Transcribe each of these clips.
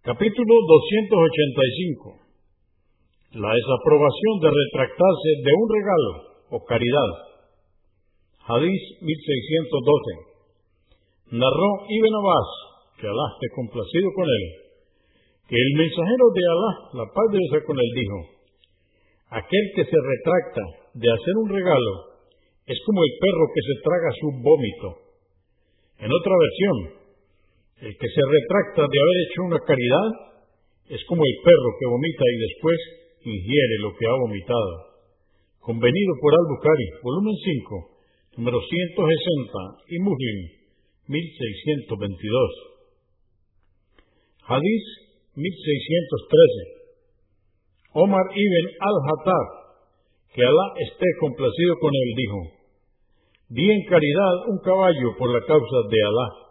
Capítulo 285. La desaprobación de retractarse de un regalo o caridad. Hadís 1612. Narró Ibn Abbas, que Alá esté complacido con él, que el mensajero de Alá, la paz de con él, dijo, aquel que se retracta de hacer un regalo es como el perro que se traga su vómito. En otra versión, el que se retracta de haber hecho una caridad es como el perro que vomita y después ingiere lo que ha vomitado. Convenido por Al-Bukhari, volumen 5, número 160 y Muslim, 1622. Hadís 1613. Omar ibn al-Hattab, que Alá esté complacido con él, dijo, di en caridad un caballo por la causa de Alá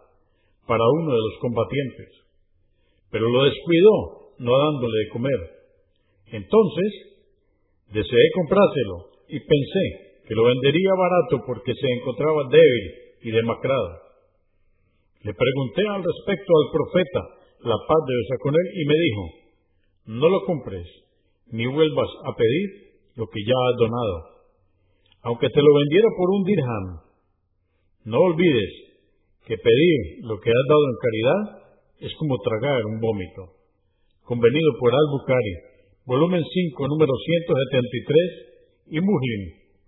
para uno de los combatientes, pero lo descuidó, no dándole de comer. Entonces, deseé comprárselo y pensé que lo vendería barato porque se encontraba débil y demacrado. Le pregunté al respecto al profeta, la paz de Dios con él, y me dijo, no lo compres, ni vuelvas a pedir lo que ya has donado. Aunque te lo vendiera por un dirham, no olvides que pedir lo que has dado en caridad es como tragar un vómito. Convenido por Al-Bukhari, volumen 5, número 173 y Muslim,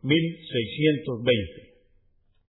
1620.